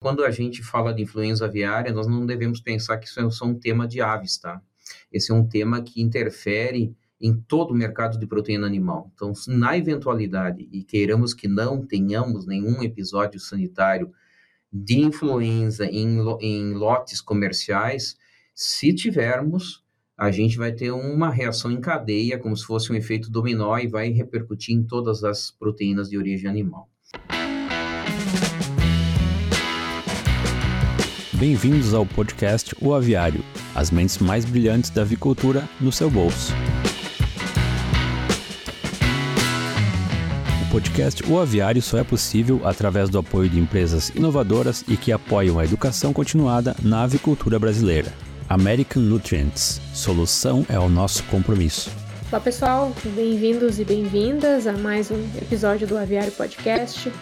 Quando a gente fala de influenza aviária, nós não devemos pensar que isso é só um tema de aves, tá? Esse é um tema que interfere em todo o mercado de proteína animal. Então, na eventualidade e queiramos que não tenhamos nenhum episódio sanitário de influenza em, em lotes comerciais, se tivermos, a gente vai ter uma reação em cadeia, como se fosse um efeito dominó, e vai repercutir em todas as proteínas de origem animal. Bem-vindos ao podcast O Aviário, as mentes mais brilhantes da avicultura no seu bolso. O podcast O Aviário só é possível através do apoio de empresas inovadoras e que apoiam a educação continuada na avicultura brasileira. American Nutrients. Solução é o nosso compromisso. Olá pessoal, bem-vindos e bem-vindas a mais um episódio do Aviário Podcast.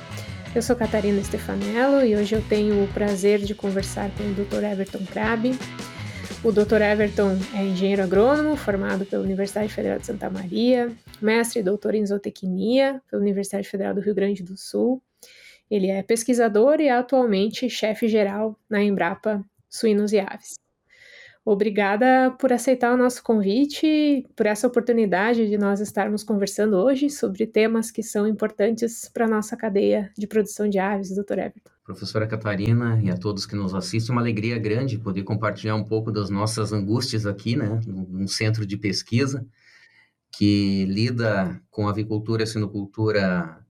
Eu sou Catarina Stefanello e hoje eu tenho o prazer de conversar com o Dr. Everton Crabe. O Dr. Everton é engenheiro agrônomo, formado pela Universidade Federal de Santa Maria, mestre e doutor em zootecnia pela Universidade Federal do Rio Grande do Sul. Ele é pesquisador e atualmente chefe geral na Embrapa Suínos e Aves. Obrigada por aceitar o nosso convite, por essa oportunidade de nós estarmos conversando hoje sobre temas que são importantes para a nossa cadeia de produção de aves, doutor Everton. Professora Catarina e a todos que nos assistem, uma alegria grande poder compartilhar um pouco das nossas angústias aqui, né, num centro de pesquisa que lida com avicultura e sinocultura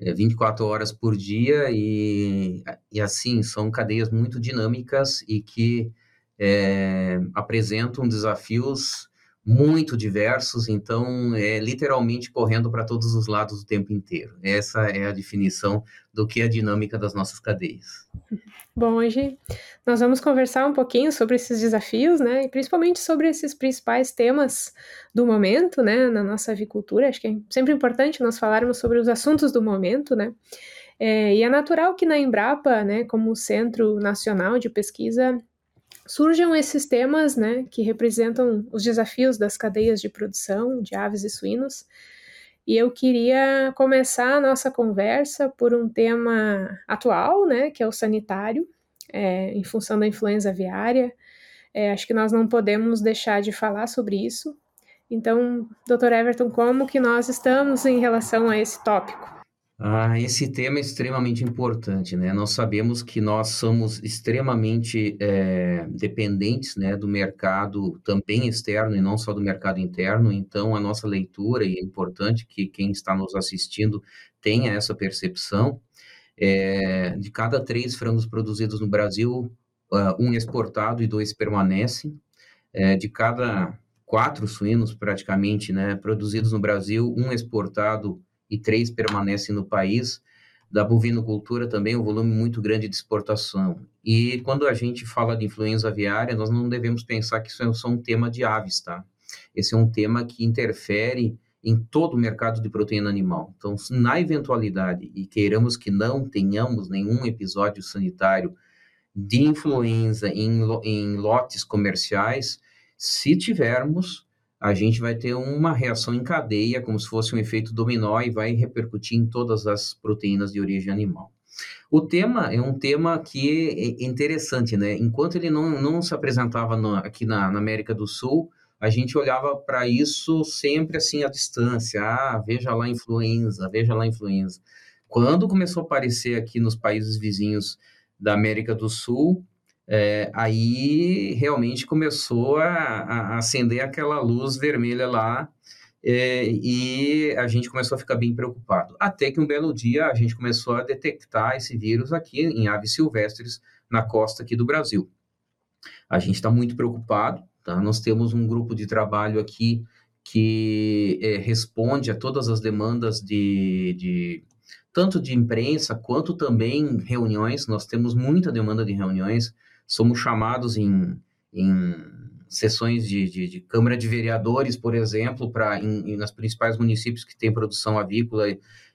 24 é, horas por dia e, e assim, são cadeias muito dinâmicas e que é, apresentam desafios muito diversos, então é literalmente correndo para todos os lados o tempo inteiro. Essa é a definição do que é a dinâmica das nossas cadeias. Bom, hoje nós vamos conversar um pouquinho sobre esses desafios, né, e principalmente sobre esses principais temas do momento, né, na nossa avicultura. Acho que é sempre importante nós falarmos sobre os assuntos do momento, né. É, e é natural que na Embrapa, né, como Centro Nacional de Pesquisa surjam esses temas, né, que representam os desafios das cadeias de produção de aves e suínos. E eu queria começar a nossa conversa por um tema atual, né, que é o sanitário, é, em função da influenza aviária. É, acho que nós não podemos deixar de falar sobre isso. Então, Dr. Everton, como que nós estamos em relação a esse tópico? Ah, esse tema é extremamente importante, né? Nós sabemos que nós somos extremamente é, dependentes, né, do mercado também externo e não só do mercado interno. Então, a nossa leitura e é importante que quem está nos assistindo tenha essa percepção. É, de cada três frangos produzidos no Brasil, uh, um exportado e dois permanecem. É, de cada quatro suínos, praticamente, né, produzidos no Brasil, um exportado e três permanecem no país. Da bovinocultura também um volume muito grande de exportação. E quando a gente fala de influenza aviária, nós não devemos pensar que isso é só um tema de aves, tá? Esse é um tema que interfere em todo o mercado de proteína animal. Então, na eventualidade e queiramos que não tenhamos nenhum episódio sanitário de influenza em, em lotes comerciais, se tivermos, a gente vai ter uma reação em cadeia, como se fosse um efeito dominó, e vai repercutir em todas as proteínas de origem animal. O tema é um tema que é interessante, né? Enquanto ele não, não se apresentava no, aqui na, na, América do Sul, a gente olhava para isso sempre assim à distância. Ah, veja lá influenza, veja lá influenza. Quando começou a aparecer aqui nos países vizinhos da América do Sul, é, aí realmente começou a, a, acender aquela luz vermelha lá é, e a gente começou a ficar bem preocupado. Até que um belo dia a gente começou a detectar esse vírus aqui em aves silvestres na costa aqui do Brasil. A gente está muito preocupado, tá? Nós temos um grupo de trabalho aqui que é, responde a todas as demandas de, de tanto de imprensa quanto também reuniões. Nós temos muita demanda de reuniões somos chamados em, em sessões de, de, de, Câmara de Vereadores, por exemplo, para nas principais municípios que têm produção avícola,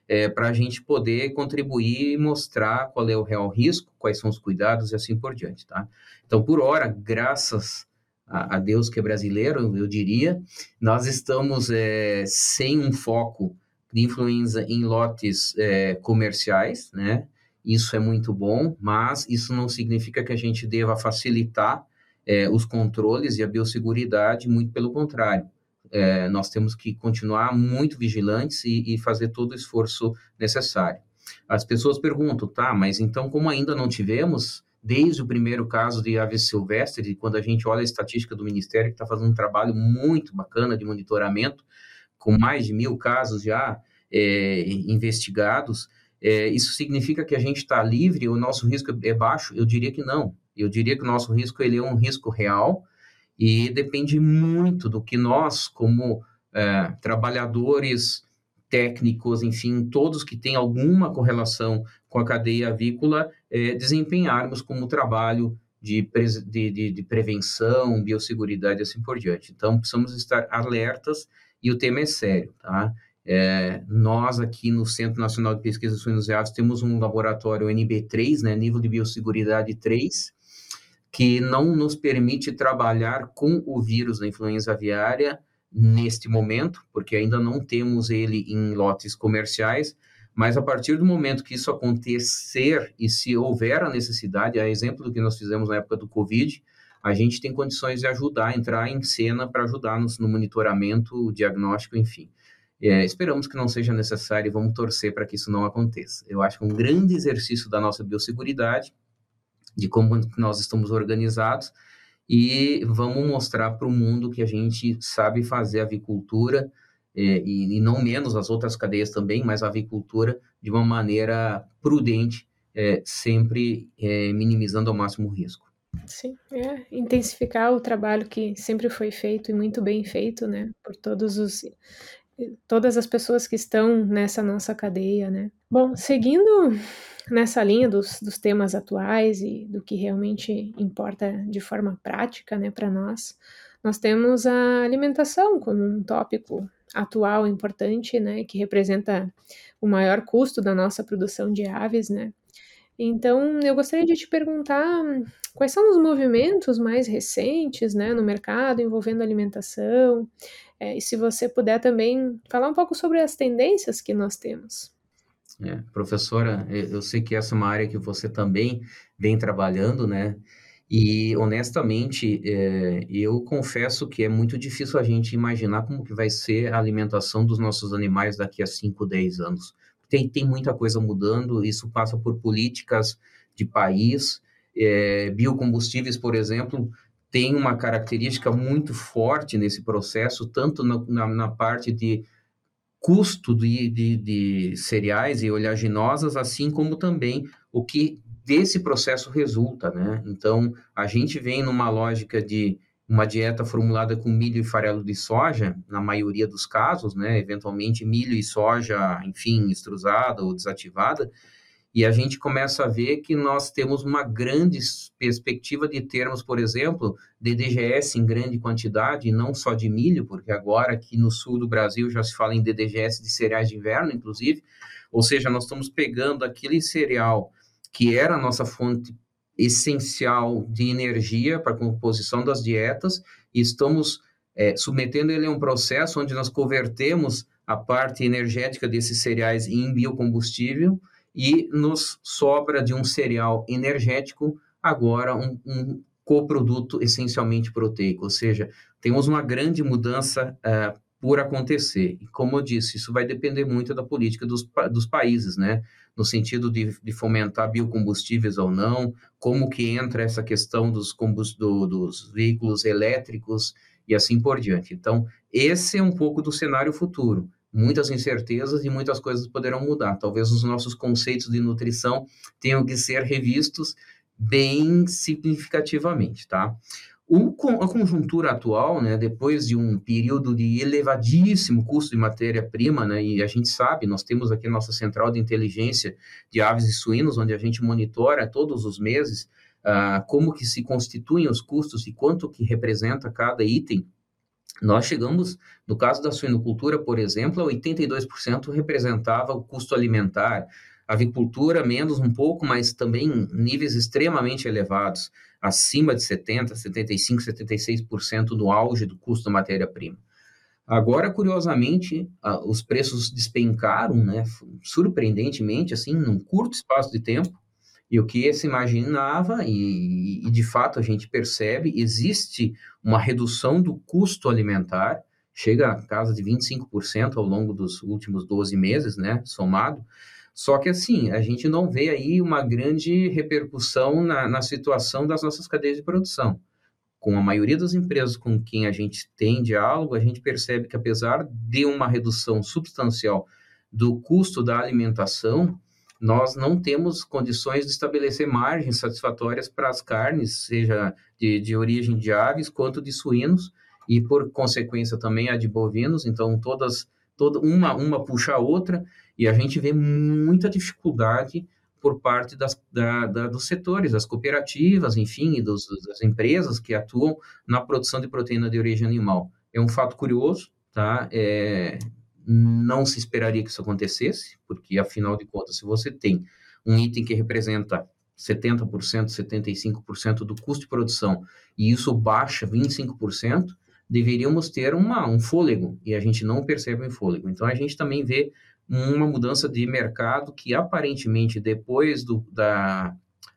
é, para a gente poder contribuir e mostrar qual é o real risco, quais são os cuidados e assim por diante, tá? Então, por hora, graças a, a Deus que é brasileiro, eu diria, nós estamos é, sem um foco de influenza em lotes é, comerciais, né? Isso é muito bom, mas isso não significa que a gente deva facilitar é, os controles e a biosseguridade, muito pelo contrário. É, nós temos que continuar muito vigilantes e, e, fazer todo o esforço necessário. As pessoas perguntam, tá, mas então como ainda não tivemos, desde o primeiro caso de aves silvestres, quando a gente olha a estatística do Ministério, que está fazendo um trabalho muito bacana de monitoramento, com mais de mil casos já é, investigados, é, isso significa que a gente está livre, o nosso risco é baixo? Eu diria que não. Eu diria que o nosso risco ele é um risco real e depende muito do que nós, como é, trabalhadores, técnicos, enfim, todos que têm alguma correlação com a cadeia avícola, é, desempenharmos como trabalho de, de, de, de prevenção, biosseguridade e assim por diante. Então, precisamos estar alertas e o tema é sério, tá? É, nós aqui no Centro Nacional de Pesquisa Suínos Aves temos um laboratório NB3, né, nível de biosseguridade 3, que não nos permite trabalhar com o vírus da influenza aviária neste momento, porque ainda não temos ele em lotes comerciais, mas a partir do momento que isso acontecer e se houver a necessidade, a exemplo do que nós fizemos na época do Covid, a gente tem condições de ajudar, entrar em cena para ajudar-nos no monitoramento, diagnóstico, enfim. É, esperamos que não seja necessário e vamos torcer para que isso não aconteça. Eu acho que um grande exercício da nossa biosseguridade, de como nós estamos organizados, e vamos mostrar para o mundo que a gente sabe fazer avicultura, é, e, e, não menos as outras cadeias também, mas a avicultura de uma maneira prudente, é, sempre é, minimizando ao máximo o risco. Sim, é intensificar o trabalho que sempre foi feito e muito bem feito, né, por todos os todas as pessoas que estão nessa nossa cadeia, né? Bom, seguindo nessa linha dos, dos temas atuais e do que realmente importa de forma prática, né, para nós, nós temos a alimentação como um tópico atual importante, né, que representa o maior custo da nossa produção de aves, né? Então, eu gostaria de te perguntar quais são os movimentos mais recentes, né, no mercado envolvendo alimentação, é, e se você puder também falar um pouco sobre as tendências que nós temos. É, professora, eu sei que essa é uma área que você também vem trabalhando, né? E honestamente, é, eu confesso que é muito difícil a gente imaginar como que vai ser a alimentação dos nossos animais daqui a 5, 10 anos. Tem, tem muita coisa mudando, isso passa por políticas de país, é, biocombustíveis, por exemplo, tem uma característica muito forte nesse processo, tanto na, na, na parte de custo de, de, de, cereais e oleaginosas, assim como também o que desse processo resulta, né? Então, a gente vem numa lógica de uma dieta formulada com milho e farelo de soja, na maioria dos casos, né? Eventualmente milho e soja, enfim, extrusada ou desativada, e a gente começa a ver que nós temos uma grande perspectiva de termos, por exemplo, DDGS em grande quantidade, não só de milho, porque agora aqui no sul do Brasil já se fala em DDGS de cereais de inverno, inclusive. Ou seja, nós estamos pegando aquele cereal que era a nossa fonte essencial de energia para a composição das dietas e estamos é, submetendo ele a um processo onde nós convertemos a parte energética desses cereais em biocombustível e nos sobra de um cereal energético agora um, um coproduto essencialmente proteico, ou seja, temos uma grande mudança uh, por acontecer. E como eu disse, isso vai depender muito da política dos, dos países, né? No sentido de, de fomentar biocombustíveis ou não, como que entra essa questão dos, do, dos veículos elétricos e assim por diante. Então, esse é um pouco do cenário futuro muitas incertezas e muitas coisas poderão mudar. Talvez os nossos conceitos de nutrição tenham que ser revistos bem significativamente, tá? O, a conjuntura atual, né, depois de um período de elevadíssimo custo de matéria-prima, né, e a gente sabe, nós temos aqui nossa central de inteligência de aves e suínos, onde a gente monitora todos os meses uh, como que se constituem os custos e quanto que representa cada item nós chegamos, no caso da suinocultura, por exemplo, a 82% representava o custo alimentar, avicultura menos um pouco, mas também níveis extremamente elevados, acima de 70, 75, 76% no auge do custo da matéria-prima. Agora, curiosamente, os preços despencaram, né, surpreendentemente, assim, num curto espaço de tempo, e o que se imaginava, e, e, de fato a gente percebe, existe uma redução do custo alimentar, chega a casa de 25% ao longo dos últimos 12 meses, né, somado, só que assim, a gente não vê aí uma grande repercussão na, na situação das nossas cadeias de produção. Com a maioria das empresas com quem a gente tem diálogo, a gente percebe que apesar de uma redução substancial do custo da alimentação, nós não temos condições de estabelecer margens satisfatórias para as carnes, seja de, de origem de aves quanto de suínos, e por consequência também a de bovinos, então todas, toda, uma, uma puxa a outra, e a gente vê muita dificuldade por parte das, da, da, dos setores, das cooperativas, enfim, e dos, das empresas que atuam na produção de proteína de origem animal. É um fato curioso, tá? É, não se esperaria que isso acontecesse, porque, afinal de contas, se você tem um item que representa 70%, 75% do custo de produção e isso baixa 25%, deveríamos ter uma, um fôlego, e a gente não percebe um fôlego. Então, a gente também vê uma mudança de mercado que aparentemente depois do, da,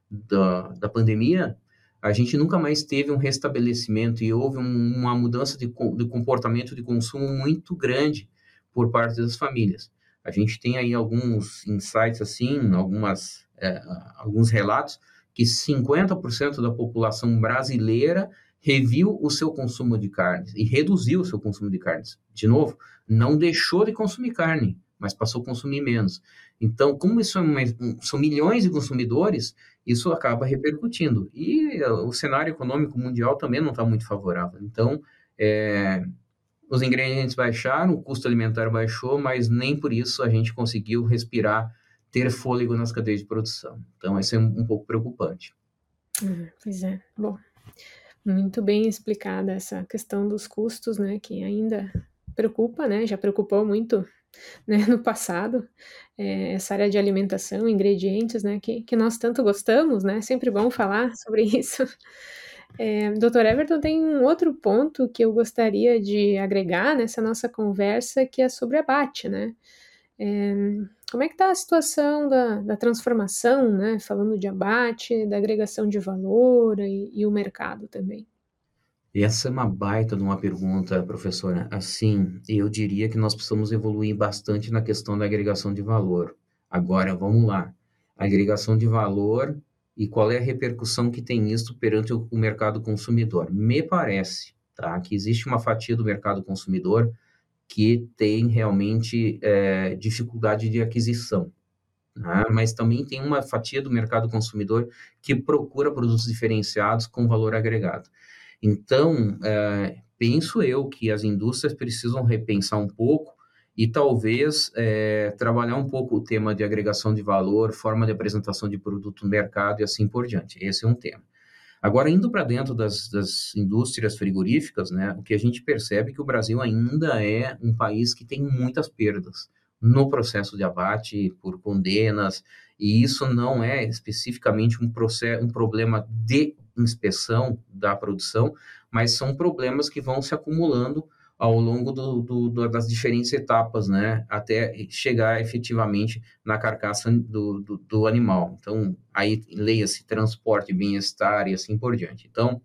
da, da pandemia a gente nunca mais teve um restabelecimento e houve um, uma mudança de, de comportamento de consumo muito grande por parte das famílias. A gente tem aí alguns insights assim, algumas, é, alguns relatos que 50% da população brasileira reviu o seu consumo de carnes e reduziu o seu consumo de carnes. De novo, não deixou de consumir carne, mas passou a consumir menos. Então, como isso é uma, são milhões de consumidores, isso acaba repercutindo. E eh, o cenário econômico mundial também não está muito favorável. Então, é, os ingredientes baixaram, o custo alimentar baixou, mas nem por isso a gente conseguiu respirar, ter fôlego nas cadeias de produção. Então, isso é um, um pouco preocupante. Uhum, pois é. Bom, muito bem explicada essa questão dos custos, né, que ainda preocupa, né, já preocupou muito né, no passado, é, essa área de alimentação, ingredientes, né, que, que nós tanto gostamos, né, sempre bom falar sobre isso. É, Dr. Everton tem um outro ponto que eu gostaria de agregar nessa nossa conversa, que é sobre abate, né, é, como é que está a situação da, da, transformação, né, falando de abate, da agregação de valor e, e o mercado também? Essa é uma baita de uma pergunta, professora. Assim, eu diria que nós precisamos evoluir bastante na questão da agregação de valor. Agora, vamos lá. Agregação de valor e qual é a repercussão que tem isso perante o, mercado consumidor? Me parece tá, que existe uma fatia do mercado consumidor que tem realmente é, dificuldade de aquisição. Né? Mas também tem uma fatia do mercado consumidor que procura produtos diferenciados com valor agregado. Então, é, penso eu que as indústrias precisam repensar um pouco e talvez é, trabalhar um pouco o tema de agregação de valor, forma de apresentação de produto no mercado e assim por diante. Esse é um tema. Agora, indo para dentro das, das, indústrias frigoríficas, né, o que a gente percebe é que o Brasil ainda é um país que tem muitas perdas no processo de abate por condenas, e isso não é especificamente um, processo, um problema de inspeção da produção, mas são problemas que vão se acumulando ao longo do, do, do, das diferentes etapas, né, até chegar efetivamente na carcaça do, do animal. Então, aí leia-se transporte, bem-estar e assim por diante. Então,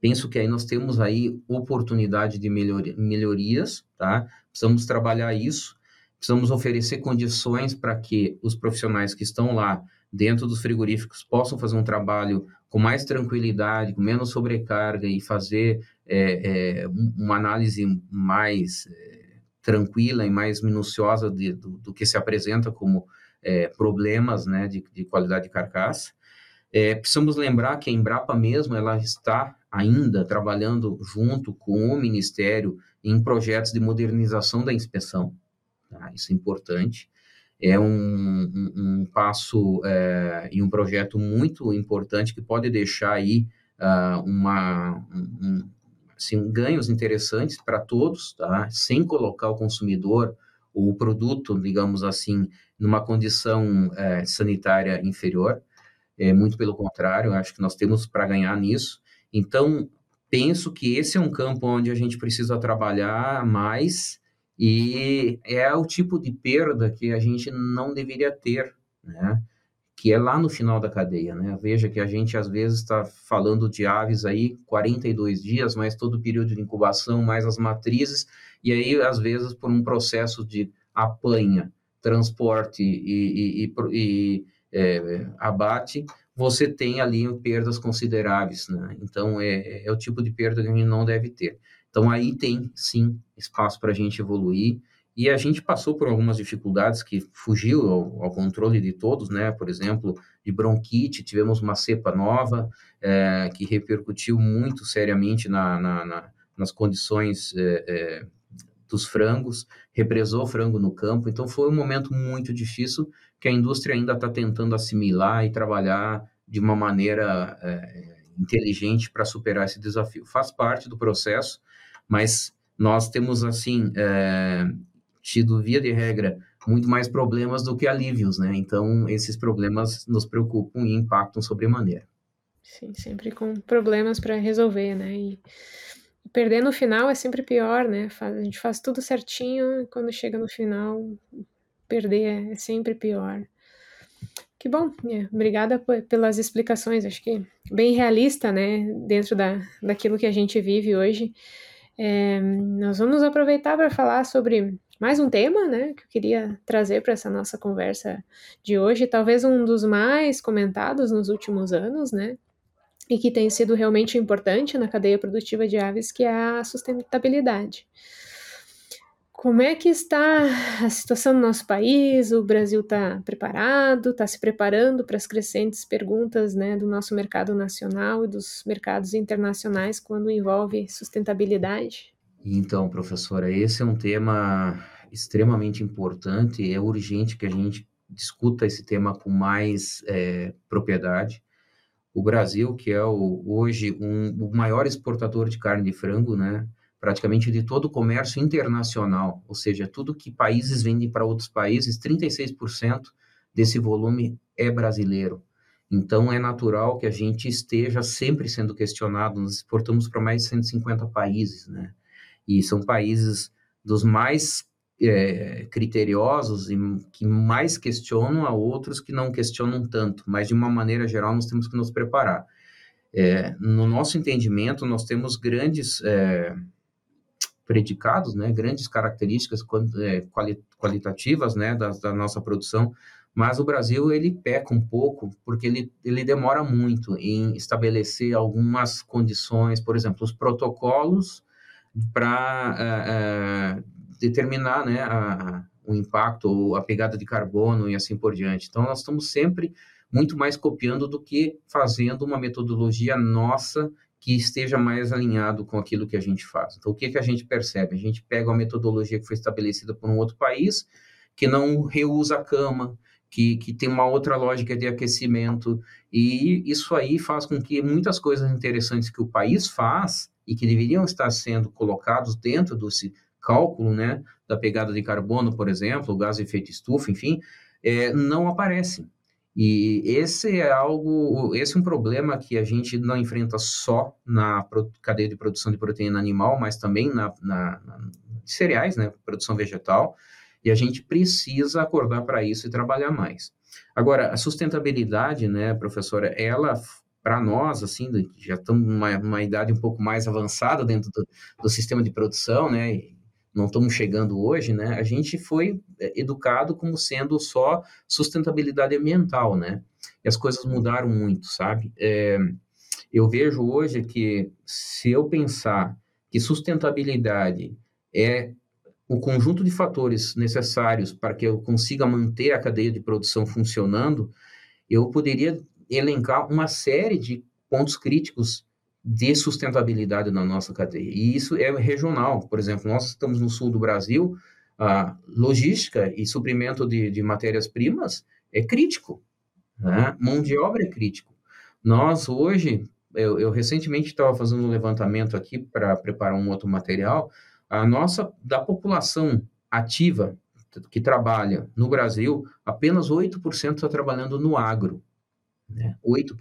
penso que aí nós temos aí oportunidade de melhoria, melhorias, tá? Precisamos trabalhar isso, precisamos oferecer condições para que os profissionais que estão lá dentro dos frigoríficos possam fazer um trabalho com mais tranquilidade, com menos sobrecarga e fazer é, é, uma análise mais é, tranquila e mais minuciosa de, do, do, que se apresenta como é, problemas né, de, de, qualidade de carcaça. É, precisamos lembrar que a Embrapa mesmo ela está ainda trabalhando junto com o Ministério em projetos de modernização da inspeção. Tá? Isso é importante é um, um, um passo é, e um projeto muito importante que pode deixar aí uh, uma, um, assim, ganhos interessantes para todos, tá? sem colocar o consumidor ou o produto, digamos assim, numa condição é, sanitária inferior. É, muito pelo contrário, acho que nós temos para ganhar nisso. Então, penso que esse é um campo onde a gente precisa trabalhar mais e é o tipo de perda que a gente não deveria ter, né? Que é lá no final da cadeia, né? Veja que a gente às vezes está falando de aves aí 42 dias, mais todo o período de incubação, mais as matrizes, e aí às vezes por um processo de apanha, transporte e, e, e, e é, abate, você tem ali perdas consideráveis, né? Então, é, é, o tipo de perda que a gente não deve ter. Então, aí tem, sim, espaço para a gente evoluir, e a gente passou por algumas dificuldades que fugiu ao, ao, controle de todos, né? Por exemplo, de bronquite, tivemos uma cepa nova é, que repercutiu muito seriamente na, na, na, nas condições é, é, dos frangos, represou frango no campo. Então, foi um momento muito difícil que a indústria ainda está tentando assimilar e trabalhar de uma maneira é, inteligente para superar esse desafio. Faz parte do processo, mas nós temos, assim, é, tido, via de regra, muito mais problemas do que alívios, né? Então, esses problemas nos preocupam e impactam sobremaneira. Sim, sempre com problemas para resolver, né? E perder no final é sempre pior, né? A gente faz tudo certinho e quando chega no final perder é sempre pior. Que bom, é, obrigada pelas explicações, acho que bem realista, né, dentro da, daquilo que a gente vive hoje. É, nós vamos aproveitar para falar sobre mais um tema, né, que eu queria trazer para essa nossa conversa de hoje, talvez um dos mais comentados nos últimos anos, né, e que tem sido realmente importante na cadeia produtiva de aves, que é a sustentabilidade. Como é que está a situação no nosso país? O Brasil está preparado? Está se preparando para as crescentes perguntas né, do nosso mercado nacional e dos mercados internacionais quando envolve sustentabilidade? Então, professora, esse é um tema extremamente importante. É urgente que a gente discuta esse tema com mais é, propriedade. O Brasil, que é o, hoje um, o maior exportador de carne de frango, né? praticamente de todo o comércio internacional, ou seja, tudo que países vendem para outros países, 36% desse volume é brasileiro. Então, é natural que a gente esteja sempre sendo questionado. Nós exportamos para mais de 150 países, né? E são países dos mais é, criteriosos e que mais questionam a outros que não questionam tanto. Mas, de uma maneira geral, nós temos que nos preparar. É, no nosso entendimento, nós temos grandes é, predicados, né, grandes características é, qualitativas, né, da, da, nossa produção, mas o Brasil ele peca um pouco porque ele, ele demora muito em estabelecer algumas condições, por exemplo, os protocolos para é, é, determinar, né, a, o impacto, a pegada de carbono e assim por diante. Então, nós estamos sempre muito mais copiando do que fazendo uma metodologia nossa que esteja mais alinhado com aquilo que a gente faz. Então, o que, que a gente percebe? A gente pega uma metodologia que foi estabelecida por um outro país, que não reusa a cama, que, que tem uma outra lógica de aquecimento, e isso aí faz com que muitas coisas interessantes que o país faz e que deveriam estar sendo colocados dentro desse cálculo, né, da pegada de carbono, por exemplo, o gás de efeito estufa, enfim, é, não aparecem. E esse é algo, esse é um problema que a gente não enfrenta só na cadeia de produção de proteína animal, mas também na, na, na cereais, né, produção vegetal, e a gente precisa acordar para isso e trabalhar mais. Agora, a sustentabilidade, né, professora, ela para nós, assim, já estamos numa, idade um pouco mais avançada dentro do, do sistema de produção, né, não estamos chegando hoje, né? A gente foi é, educado como sendo só sustentabilidade ambiental, né? E as coisas mudaram muito, sabe? É, eu vejo hoje que se eu pensar que sustentabilidade é o conjunto de fatores necessários para que eu consiga manter a cadeia de produção funcionando, eu poderia elencar uma série de pontos críticos de sustentabilidade na nossa cadeia. E isso é regional. Por exemplo, nós estamos no sul do Brasil, a logística e suprimento de, de matérias-primas é crítico. Né? Mão de obra é crítico. Nós hoje, eu, eu recentemente estava fazendo um levantamento aqui para preparar um outro material, a nossa, da população ativa que trabalha no Brasil, apenas 8% está trabalhando no agro. Né? 8%.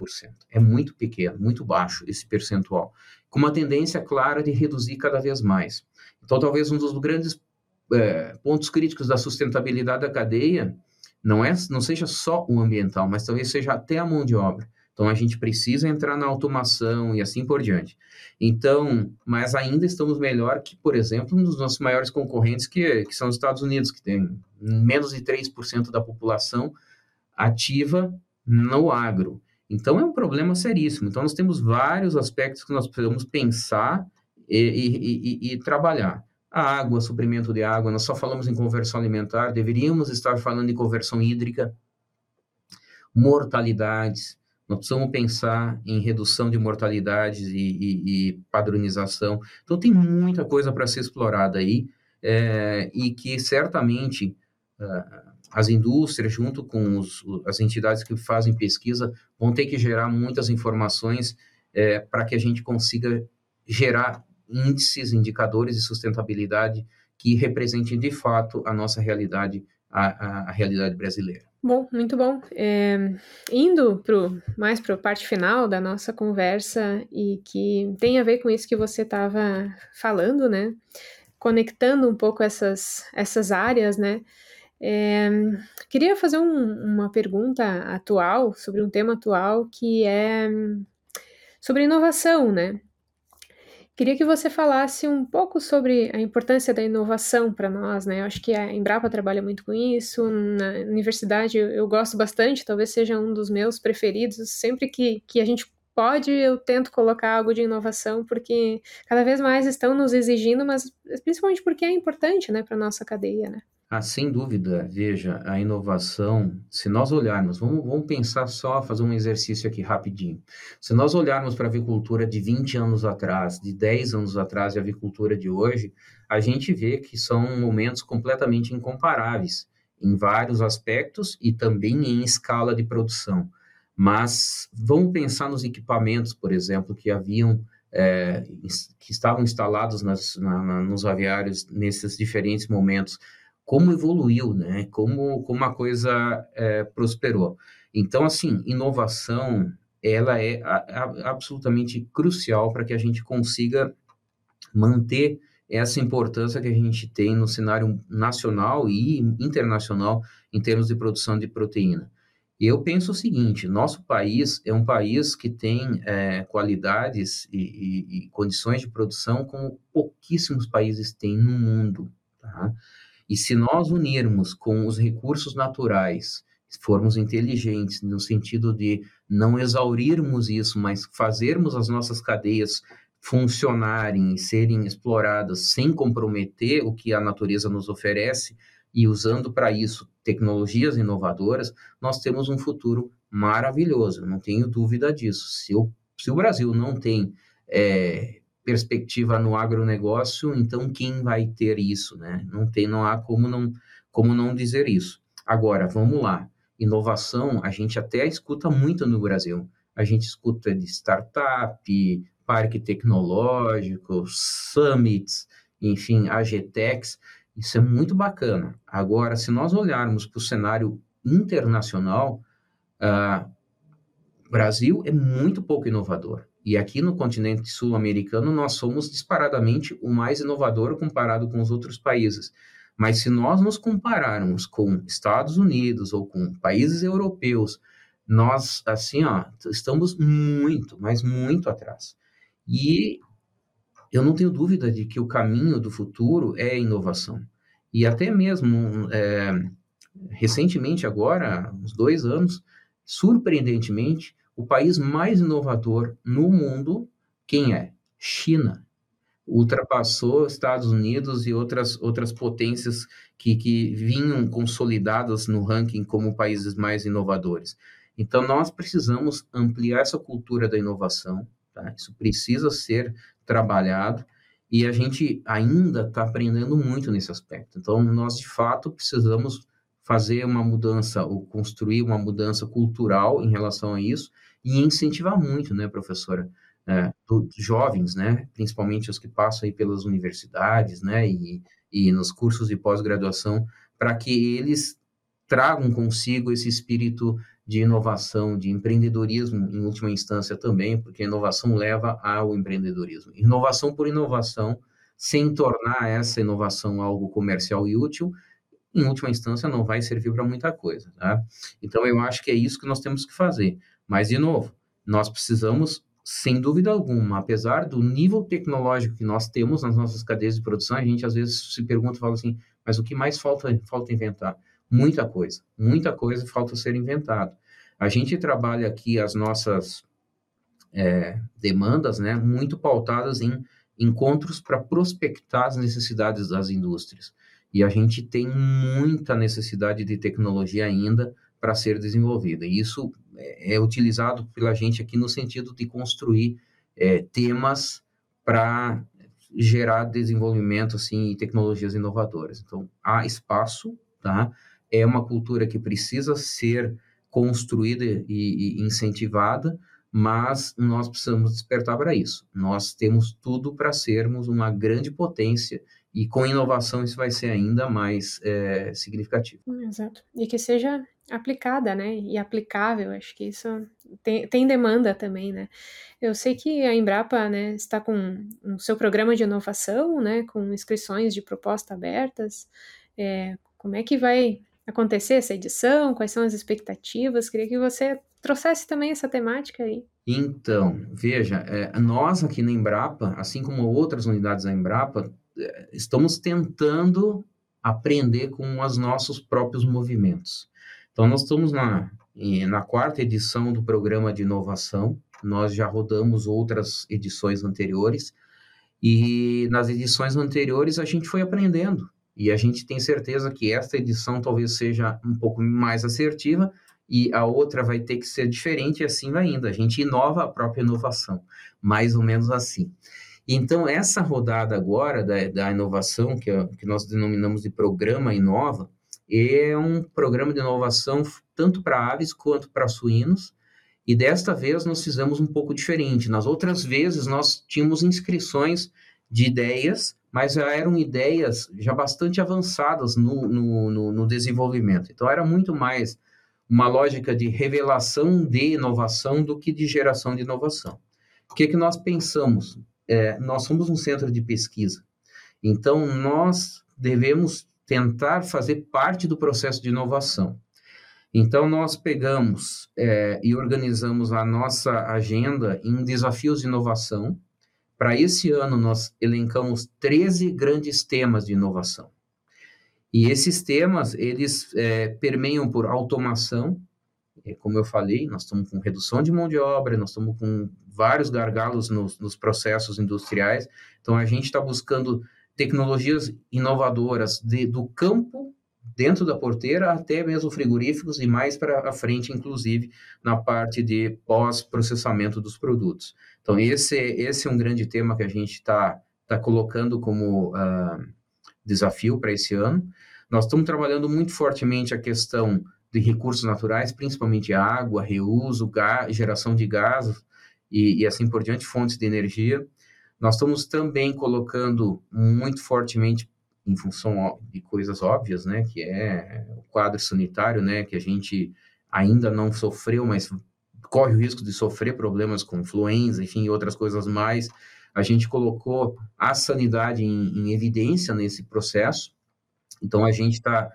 É muito pequeno, muito baixo esse percentual, com uma tendência clara de reduzir cada vez mais. Então, talvez um dos grandes é, pontos críticos da sustentabilidade da cadeia não é não seja só o ambiental, mas talvez seja até a mão de obra. Então a gente precisa entrar na automação e assim por diante. Então, mas ainda estamos melhor que, por exemplo, um dos nossos maiores concorrentes, que, que são os Estados Unidos, que tem menos de 3% da população ativa no agro. Então é um problema seríssimo. Então nós temos vários aspectos que nós precisamos pensar e, e, e, e trabalhar a água, suprimento de água, nós só falamos em conversão alimentar, deveríamos estar falando em conversão hídrica, mortalidades, nós precisamos pensar em redução de mortalidades e, padronização. Então, tem muita coisa para ser explorada aí, é, e que certamente uh, as indústrias, junto com os, as entidades que fazem pesquisa, vão ter que gerar muitas informações é, para que a gente consiga gerar índices, indicadores de sustentabilidade que representem de fato a nossa realidade, a, a, a realidade brasileira. Bom, muito bom. É, indo pro, mais para a parte final da nossa conversa e que tem a ver com isso que você estava falando, né? Conectando um pouco essas, essas áreas, né? É, queria fazer um, uma pergunta atual sobre um tema atual que é sobre inovação, né? Queria que você falasse um pouco sobre a importância da inovação para nós, né? Eu acho que a Embrapa trabalha muito com isso. Na universidade eu, eu, gosto bastante, talvez seja um dos meus preferidos. Sempre que, que a gente pode, eu tento colocar algo de inovação, porque cada vez mais estão nos exigindo, mas principalmente porque é importante, né, para nossa cadeia, né? Ah, sem dúvida, veja, a inovação, se nós olharmos, vamos, vamos pensar só, fazer um exercício aqui rapidinho. Se nós olharmos para a avicultura de 20 anos atrás, de 10 anos atrás e a avicultura de hoje, a gente vê que são momentos completamente incomparáveis em vários aspectos e também em escala de produção. Mas vamos pensar nos equipamentos, por exemplo, que haviam é, que estavam instalados nas, na, na, nos aviários nesses diferentes momentos como evoluiu, né? Como, como a coisa é, prosperou. Então, assim, inovação, ela é a, a, absolutamente crucial para que a gente consiga manter essa importância que a gente tem no cenário nacional e internacional em termos de produção de proteína. Eu penso o seguinte: nosso país é um país que tem é, qualidades e, e, e, condições de produção como pouquíssimos países têm no mundo. Tá? E se nós unirmos com os recursos naturais, formos inteligentes no sentido de não exaurirmos isso, mas fazermos as nossas cadeias funcionarem e serem exploradas sem comprometer o que a natureza nos oferece e usando para isso tecnologias inovadoras, nós temos um futuro maravilhoso, não tenho dúvida disso. Se o, se o Brasil não tem é, perspectiva no agronegócio, então quem vai ter isso, né? Não tem, não há como não, como não dizer isso. Agora, vamos lá. Inovação, a gente até escuta muito no Brasil. A gente escuta de startup, parque tecnológico, summits, enfim, AGTEX. Isso é muito bacana. Agora, se nós olharmos para o cenário internacional, uh, Brasil é muito pouco inovador. E aqui no continente sul-americano, nós somos disparadamente o mais inovador comparado com os outros países. Mas se nós nos compararmos com Estados Unidos ou com países europeus, nós, assim, ó, estamos muito, mas muito atrás. E eu não tenho dúvida de que o caminho do futuro é inovação. E até mesmo, é, recentemente, agora, uns dois anos, surpreendentemente, o país mais inovador no mundo, quem é? China. Ultrapassou Estados Unidos e outras, outras potências que, que vinham consolidadas no ranking como países mais inovadores. Então, nós precisamos ampliar essa cultura da inovação, tá? isso precisa ser trabalhado e a gente ainda está aprendendo muito nesse aspecto. Então, nós de fato precisamos fazer uma mudança ou construir uma mudança cultural em relação a isso e incentivar muito, né, professora, é, jovens, né, principalmente os que passam aí pelas universidades, né, e, e nos cursos de pós-graduação, para que eles tragam consigo esse espírito de inovação, de empreendedorismo em última instância também, porque a inovação leva ao empreendedorismo. Inovação por inovação, sem tornar essa inovação algo comercial e útil, em última instância não vai servir para muita coisa, tá? Então eu acho que é isso que nós temos que fazer. Mas de novo, nós precisamos sem dúvida alguma, apesar do nível tecnológico que nós temos nas nossas cadeias de produção, a gente às vezes se pergunta, fala assim, mas o que mais falta falta inventar? Muita coisa, muita coisa falta ser inventado. A gente trabalha aqui as nossas é, demandas, né, muito pautadas em encontros para prospectar as necessidades das indústrias. E a gente tem muita necessidade de tecnologia ainda para ser desenvolvida. E isso é, é utilizado pela gente aqui no sentido de construir é, temas para gerar desenvolvimento assim e tecnologias inovadoras. Então há espaço, tá? É uma cultura que precisa ser construída e, e incentivada, mas nós precisamos despertar para isso. Nós temos tudo para sermos uma grande potência e com inovação isso vai ser ainda mais é, significativo. Exato. E que seja aplicada, né? E aplicável, acho que isso tem, tem demanda também, né? Eu sei que a Embrapa, né, está com o seu programa de inovação, né, com inscrições de proposta abertas. É, como é que vai acontecer essa edição? Quais são as expectativas? Queria que você trouxesse também essa temática aí. Então, veja, é, nós aqui na Embrapa, assim como outras unidades da Embrapa, estamos tentando aprender com os nossos próprios movimentos. Então, nós estamos na, na quarta edição do programa de inovação, nós já rodamos outras edições anteriores, e nas edições anteriores a gente foi aprendendo, e a gente tem certeza que esta edição talvez seja um pouco mais assertiva, e a outra vai ter que ser diferente, e assim vai indo. A gente inova a própria inovação, mais ou menos assim. Então, essa rodada agora da, da inovação, que, é, que nós denominamos de Programa Inova, é um programa de inovação tanto para aves quanto para suínos. E desta vez nós fizemos um pouco diferente. Nas outras vezes nós tínhamos inscrições de ideias, mas eram ideias já bastante avançadas no, no, no, no desenvolvimento. Então era muito mais uma lógica de revelação de inovação do que de geração de inovação. O que, é que nós pensamos? É, nós somos um centro de pesquisa, então nós devemos tentar fazer parte do processo de inovação. Então, nós pegamos é, e organizamos a nossa agenda em desafios de inovação. Para esse ano, nós elencamos 13 grandes temas de inovação. E esses temas, eles é, permeiam por automação, como eu falei, nós estamos com redução de mão de obra, nós estamos com vários gargalos nos, nos processos industriais, então a gente está buscando tecnologias inovadoras de, do campo dentro da porteira até mesmo frigoríficos e mais para a frente, inclusive na parte de pós-processamento dos produtos. Então esse esse é um grande tema que a gente está tá colocando como uh, desafio para esse ano. Nós estamos trabalhando muito fortemente a questão de recursos naturais, principalmente água, reuso, gás, geração de gás e, e assim por diante, fontes de energia. Nós estamos também colocando muito fortemente em função de coisas óbvias, né, que é o quadro sanitário, né, que a gente ainda não sofreu, mas corre o risco de sofrer problemas com influenza, enfim, outras coisas mais. A gente colocou a sanidade em, em evidência nesse processo. Então, a gente está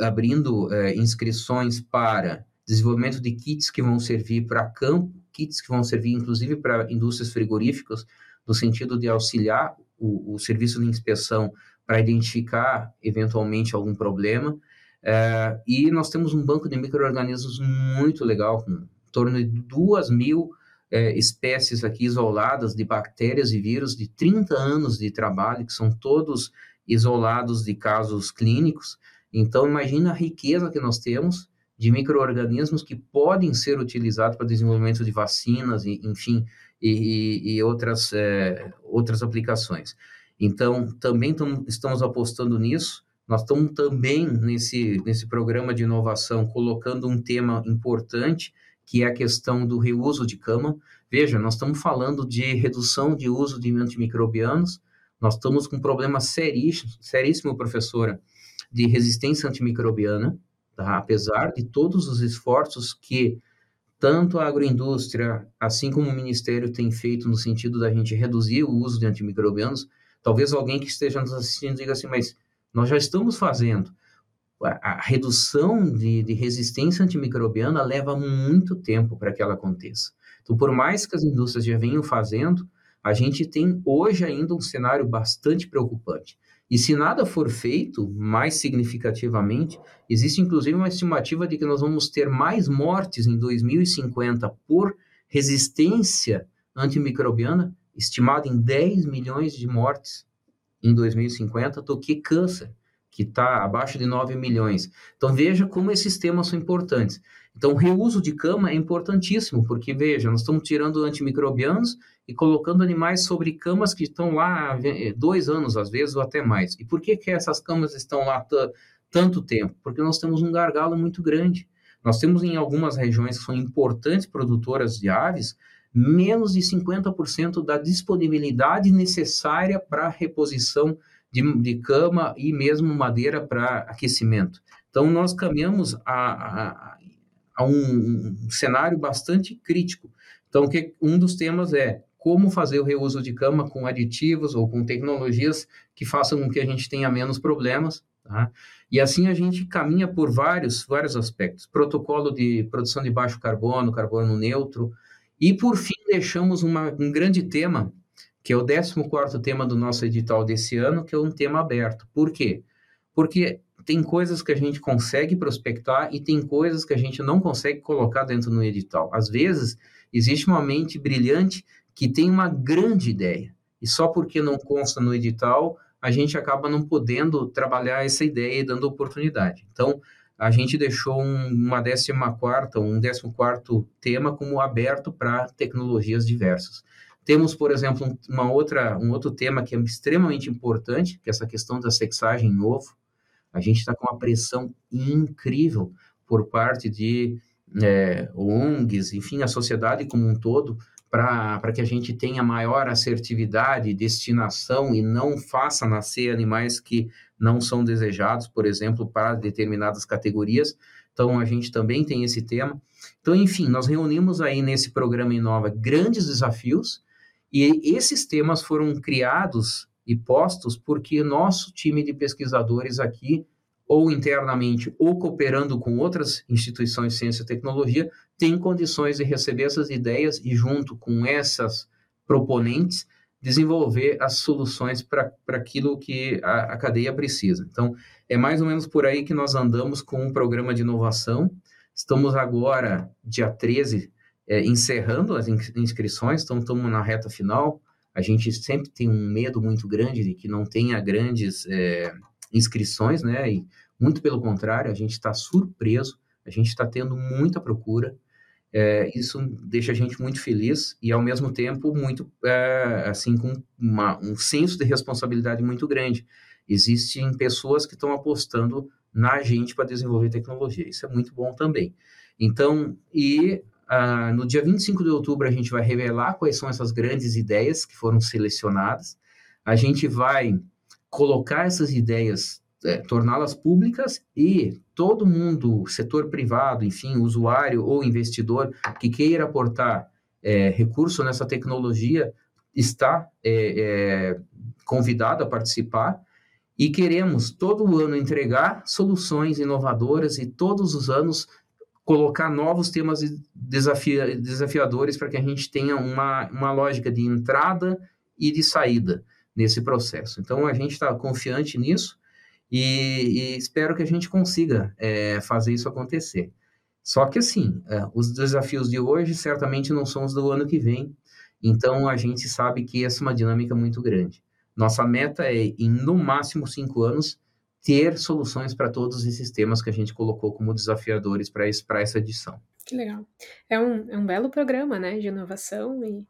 abrindo é, inscrições para desenvolvimento de kits que vão servir para campo, kits que vão servir inclusive para indústrias frigoríficas, no sentido de auxiliar o, o serviço de inspeção para identificar eventualmente algum problema. É, e nós temos um banco de micro-organismos muito legal, com em torno de duas mil é, espécies aqui isoladas de bactérias e vírus de 30 anos de trabalho, que são todos isolados de casos clínicos. Então, imagina a riqueza que nós temos de micro-organismos que podem ser utilizados para desenvolvimento de vacinas, e, enfim, e, e outras, é, outras aplicações. Então, também tam, estamos apostando nisso. Nós estamos também nesse, nesse programa de inovação colocando um tema importante, que é a questão do reuso de cama. Veja, nós estamos falando de redução de uso de antimicrobianos, nós estamos com um problema seríssimo, seríssimo, professora, de resistência antimicrobiana, tá? apesar de todos os esforços que tanto a agroindústria, assim como o Ministério tem feito no sentido da gente reduzir o uso de antimicrobianos, talvez alguém que esteja nos assistindo diga assim, mas nós já estamos fazendo. A, redução de, de resistência antimicrobiana leva muito tempo para que ela aconteça. Então, por mais que as indústrias já venham fazendo, a gente tem hoje ainda um cenário bastante preocupante. E se nada for feito mais significativamente, existe inclusive uma estimativa de que nós vamos ter mais mortes em 2050 por resistência antimicrobiana, estimada em 10 milhões de mortes em 2050, do que câncer, que está abaixo de 9 milhões. Então veja como esses temas são importantes. Então, o reuso de cama é importantíssimo, porque, veja, nós estamos tirando antimicrobianos e colocando animais sobre camas que estão lá há dois anos, às vezes, ou até mais. E por que, que essas camas estão lá tanto tempo? Porque nós temos um gargalo muito grande. Nós temos em algumas regiões que são importantes produtoras de aves, menos de 50% da disponibilidade necessária para reposição de, de, cama e mesmo madeira para aquecimento. Então, nós caminhamos a, a, a um, um, cenário bastante crítico. Então, que, um dos temas é como fazer o reuso de cama com aditivos ou com tecnologias que façam com que a gente tenha menos problemas. Tá? E assim a gente caminha por vários, vários aspectos. Protocolo de produção de baixo carbono, carbono neutro. E, por fim, deixamos uma, um grande tema, que é o 14º tema do nosso edital desse ano, que é um tema aberto. Por quê? Porque tem coisas que a gente consegue prospectar e tem coisas que a gente não consegue colocar dentro do edital. Às vezes, existe uma mente brilhante que tem uma grande ideia, e só porque não consta no edital, a gente acaba não podendo trabalhar essa ideia e dando oportunidade. Então, a gente deixou um, uma décima quarta, um décimo quarto tema como aberto para tecnologias diversas. Temos, por exemplo, uma outra, um outro tema que é extremamente importante, que é essa questão da sexagem em ovo. A gente está com uma pressão incrível por parte de é, ONGs, enfim, a sociedade como um todo, para que a gente tenha maior assertividade, destinação e não faça nascer animais que não são desejados, por exemplo, para determinadas categorias. Então, a gente também tem esse tema. Então, enfim, nós reunimos aí nesse programa Inova grandes desafios e esses temas foram criados e postos porque nosso time de pesquisadores aqui, ou internamente, ou cooperando com outras instituições de ciência e tecnologia, tem condições de receber essas ideias e, junto com essas proponentes, desenvolver as soluções para aquilo que a, a, cadeia precisa. Então, é mais ou menos por aí que nós andamos com um programa de inovação. Estamos agora, dia 13, é, encerrando as inscrições, então estamos na reta final. A gente sempre tem um medo muito grande de que não tenha grandes é, inscrições, né? E muito pelo contrário, a gente está surpreso, a gente está tendo muita procura. É, isso deixa a gente muito feliz e, ao mesmo tempo, muito, é, assim, com uma, um senso de responsabilidade muito grande. Existem pessoas que estão apostando na gente para desenvolver tecnologia. Isso é muito bom também. Então, e Uh, no dia 25 de outubro, a gente vai revelar quais são essas grandes ideias que foram selecionadas. A gente vai colocar essas ideias, é, torná-las públicas e todo mundo, setor privado, enfim, usuário ou investidor que queira aportar é, recurso nessa tecnologia, está é, é convidado a participar. E queremos todo ano entregar soluções inovadoras e todos os anos colocar novos temas desafia, desafiadores para que a gente tenha uma, uma lógica de entrada e de saída nesse processo. Então, a gente está confiante nisso e, e, espero que a gente consiga é, fazer isso acontecer. Só que, assim, é, os desafios de hoje certamente não são os do ano que vem, então a gente sabe que essa é uma dinâmica muito grande. Nossa meta é, em no máximo cinco anos, ter soluções para todos esses temas que a gente colocou como desafiadores para essa edição. Que legal. É um, é um belo programa, né, de inovação e,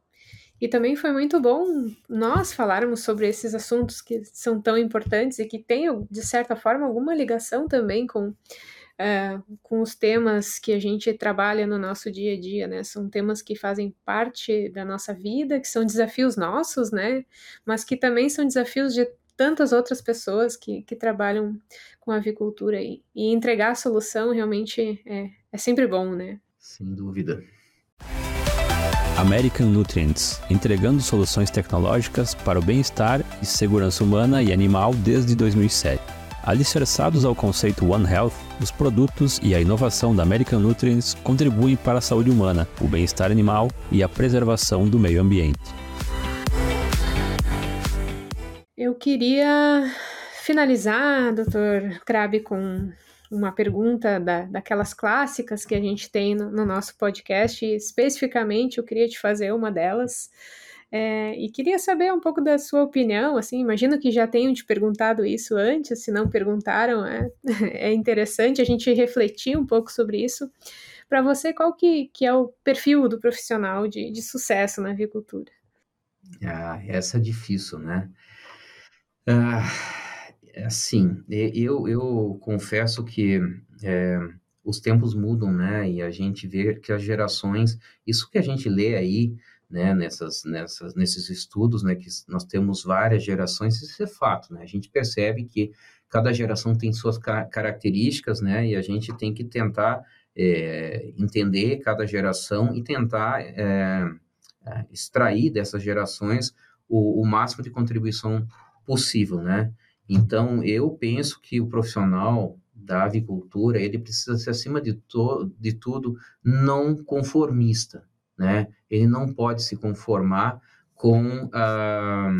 e também foi muito bom nós falarmos sobre esses assuntos que são tão importantes e que têm, de certa forma, alguma ligação também com uh, com os temas que a gente trabalha no nosso dia a dia, né? São temas que fazem parte da nossa vida, que são desafios nossos, né? Mas que também são desafios de tantas outras pessoas que, que trabalham com avicultura e, e entregar a solução realmente é, é sempre bom, né? Sem dúvida. American Nutrients, entregando soluções tecnológicas para o bem-estar e segurança humana e animal desde 2007. Alicerçados ao conceito One Health, os produtos e a inovação da American Nutrients contribuem para a saúde humana, o bem-estar animal e a preservação do meio ambiente. Eu queria finalizar, Dr. Krabi, com uma pergunta da, daquelas clássicas que a gente tem no, no nosso podcast, especificamente eu queria te fazer uma delas. É, e queria saber um pouco da sua opinião, assim, imagino que já tenham te perguntado isso antes, se não perguntaram, é, é interessante a gente refletir um pouco sobre isso. Para você, qual que, que é o perfil do profissional de, de sucesso na avicultura? Ah, essa é difícil, né? Ah, é assim, eu, eu confesso que é, os tempos mudam, né? E a gente vê que as gerações, isso que a gente lê aí, né, nessas, nessas, nesses estudos, né, que nós temos várias gerações, isso é fato, né? A gente percebe que cada geração tem suas características, né? E a gente tem que tentar é, entender cada geração e tentar é, extrair dessas gerações o, o máximo de contribuição possível, né? Então, eu penso que o profissional da avicultura, ele precisa ser, acima de, de tudo, não conformista, né? Ele não pode se conformar com ah,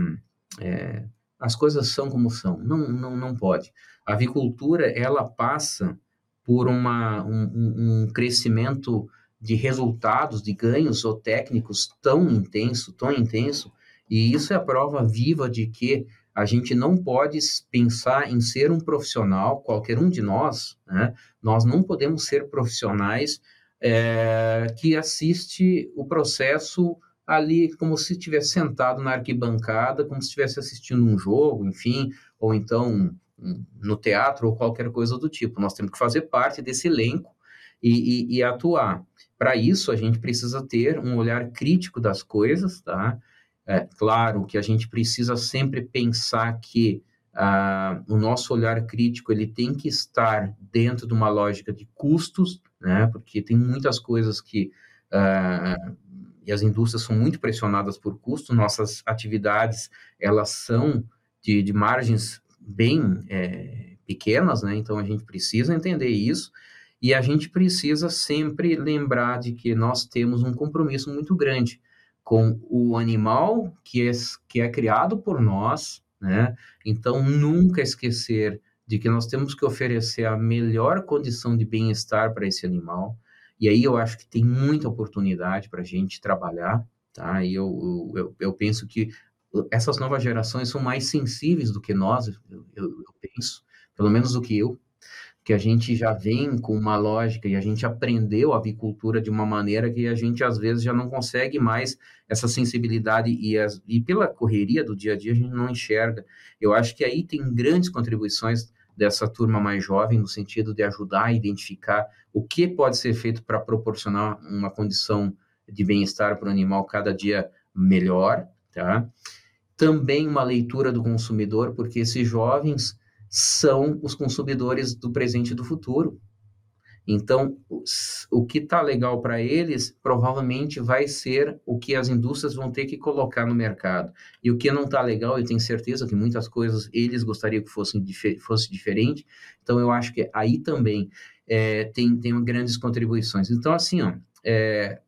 é, as coisas são como são, não, não, não pode. A avicultura, ela passa por uma, um, um crescimento de resultados, de ganhos ou técnicos tão intenso, tão intenso, e isso é a prova viva de que a gente não pode pensar em ser um profissional, qualquer um de nós, né? Nós não podemos ser profissionais é, que assiste o processo ali como se estivesse sentado na arquibancada, como se estivesse assistindo um jogo, enfim, ou então no teatro ou qualquer coisa do tipo. Nós temos que fazer parte desse elenco e, e, e atuar. Para isso, a gente precisa ter um olhar crítico das coisas, tá? É claro que a gente precisa sempre pensar que ah, o nosso olhar crítico ele tem que estar dentro de uma lógica de custos, né? Porque tem muitas coisas que ah, e as indústrias são muito pressionadas por custo. Nossas atividades elas são de, de margens bem é, pequenas, né? Então a gente precisa entender isso e a gente precisa sempre lembrar de que nós temos um compromisso muito grande com o animal que é, que é criado por nós, né? Então, nunca esquecer de que nós temos que oferecer a melhor condição de bem-estar para esse animal. E aí eu acho que tem muita oportunidade para a gente trabalhar, tá? E eu, eu, eu penso que essas novas gerações são mais sensíveis do que nós, eu, eu, penso, pelo menos do que eu, que a gente já vem com uma lógica e a gente aprendeu a avicultura de uma maneira que a gente às vezes já não consegue mais essa sensibilidade e, as, e pela correria do dia a dia a gente não enxerga. Eu acho que aí tem grandes contribuições dessa turma mais jovem no sentido de ajudar a identificar o que pode ser feito para proporcionar uma condição de bem-estar para o animal cada dia melhor, tá? Também uma leitura do consumidor, porque esses jovens são os consumidores do presente e do futuro. Então, o que está legal para eles provavelmente vai ser o que as indústrias vão ter que colocar no mercado. E o que não está legal, eu tenho certeza que muitas coisas eles gostariam que fossem fosse diferente. Então, eu acho que aí também é, tem, tem grandes contribuições. Então, assim, ó, é,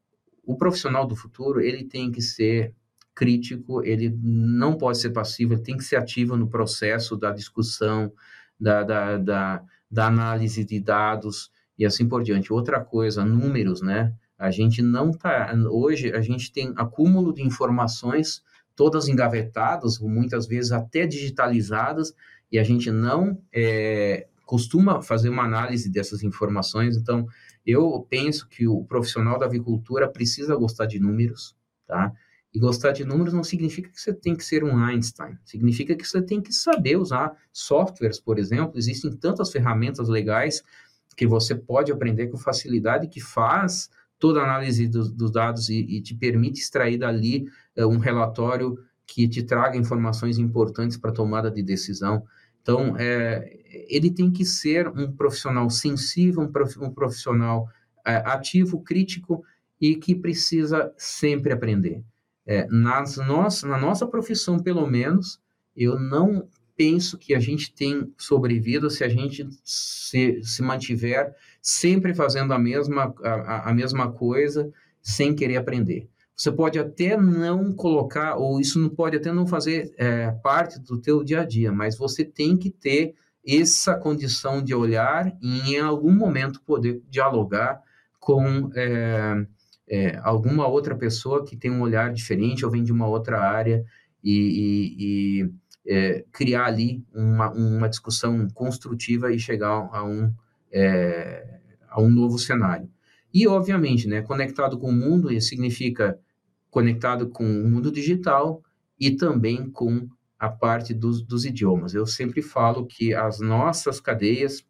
o profissional do futuro ele tem que ser crítico, ele não pode ser passivo, ele tem que ser ativo no processo da discussão, da, da, da, da análise de dados e assim por diante. Outra coisa, números, né? A gente não tá. Hoje, a gente tem acúmulo de informações, todas engavetadas, muitas vezes até digitalizadas, e a gente não é, costuma fazer uma análise dessas informações. Então, eu penso que o profissional da avicultura precisa gostar de números, tá? E gostar de números não significa que você tem que ser um Einstein. Significa que você tem que saber usar softwares, por exemplo. Existem tantas ferramentas legais que você pode aprender com facilidade que faz toda a análise dos, dos dados e, e, te permite extrair dali uh, um relatório que te traga informações importantes para tomada de decisão. Então, é, ele tem que ser um profissional sensível, um profissional é, ativo, crítico e que precisa sempre aprender. É, nas nossas, na nossa profissão, pelo menos, eu não penso que a gente tem sobrevivido se a gente se, se mantiver sempre fazendo a mesma, a, a mesma coisa sem querer aprender. Você pode até não colocar, ou isso não pode até não fazer é, parte do teu dia a dia, mas você tem que ter essa condição de olhar e em algum momento poder dialogar com é, é, alguma outra pessoa que tem um olhar diferente ou vem de uma outra área e, e, e é, criar ali uma, uma discussão construtiva e chegar a um, é, a um novo cenário. E, obviamente, né, conectado com o mundo significa conectado com o mundo digital e também com a parte dos, dos idiomas. Eu sempre falo que as nossas cadeias,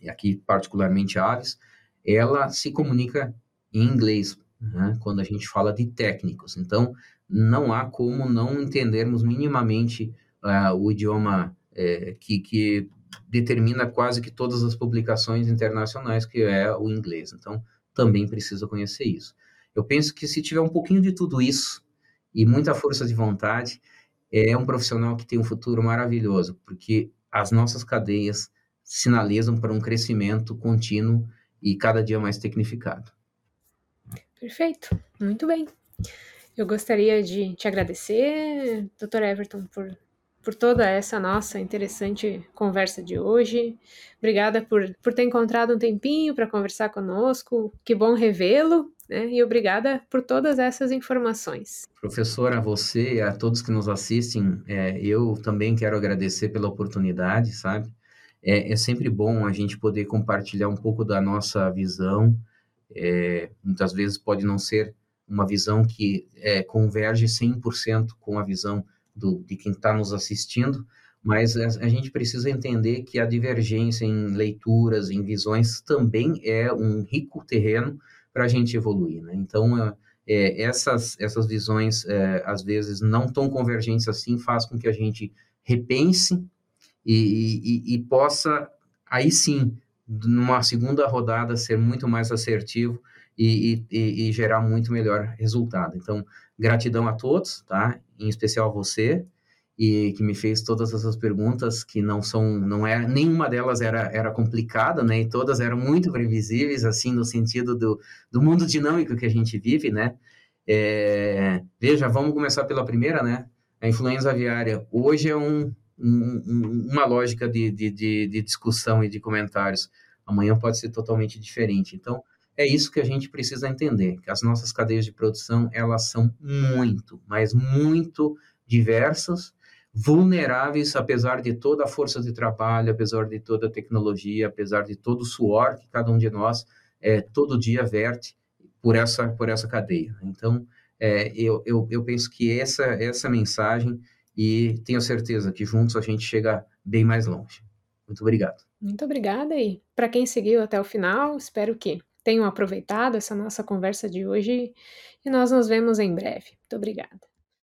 e aqui particularmente aves, ela se comunica em inglês, né, quando a gente fala de técnicos. Então, não há como não entendermos minimamente uh, o idioma é, que, que determina quase que todas as publicações internacionais, que é o inglês. Então, também precisa conhecer isso. Eu penso que se tiver um pouquinho de tudo isso e muita força de vontade, é um profissional que tem um futuro maravilhoso, porque as nossas cadeias sinalizam para um crescimento contínuo e cada dia mais tecnificado. Perfeito, muito bem. Eu gostaria de te agradecer, Dr. Everton, por por toda essa nossa interessante conversa de hoje. Obrigada por, por ter encontrado um tempinho para conversar conosco. Que bom revê-lo. Né? E obrigada por todas essas informações. Professora, a você e a todos que nos assistem, é, eu também quero agradecer pela oportunidade, sabe? É, é, sempre bom a gente poder compartilhar um pouco da nossa visão. É, muitas vezes pode não ser uma visão que é, converge 100% com a visão do, de quem está nos assistindo, mas a, a, gente precisa entender que a divergência em leituras, em visões, também é um rico terreno para a gente evoluir. Né? Então, é, essas, essas visões, é, às vezes, não tão convergentes assim, faz com que a gente repense e, e, e possa, aí sim, numa segunda rodada, ser muito mais assertivo e, e, e, gerar muito melhor resultado. Então, gratidão a todos, tá? Em especial a você e que me fez todas essas perguntas que não são, não é, nenhuma delas era, era complicada, né? E todas eram muito previsíveis, assim, no sentido do, do mundo dinâmico que a gente vive, né? É, veja, vamos começar pela primeira, né? A influenza aviária hoje é um, um, uma lógica de, de, de, de discussão e de comentários. Amanhã pode ser totalmente diferente. Então, é isso que a gente precisa entender, que as nossas cadeias de produção, elas são muito, mas muito diversas, vulneráveis, apesar de toda a força de trabalho, apesar de toda a tecnologia, apesar de todo o suor que cada um de nós é, todo dia verte por essa, por essa cadeia. Então, é, eu, eu, eu penso que essa, essa mensagem, e tenho certeza que juntos a gente chega bem mais longe. Muito obrigado. Muito obrigada e para quem seguiu até o final, espero que tenham aproveitado essa nossa conversa de hoje e nós nos vemos em breve. Muito obrigada.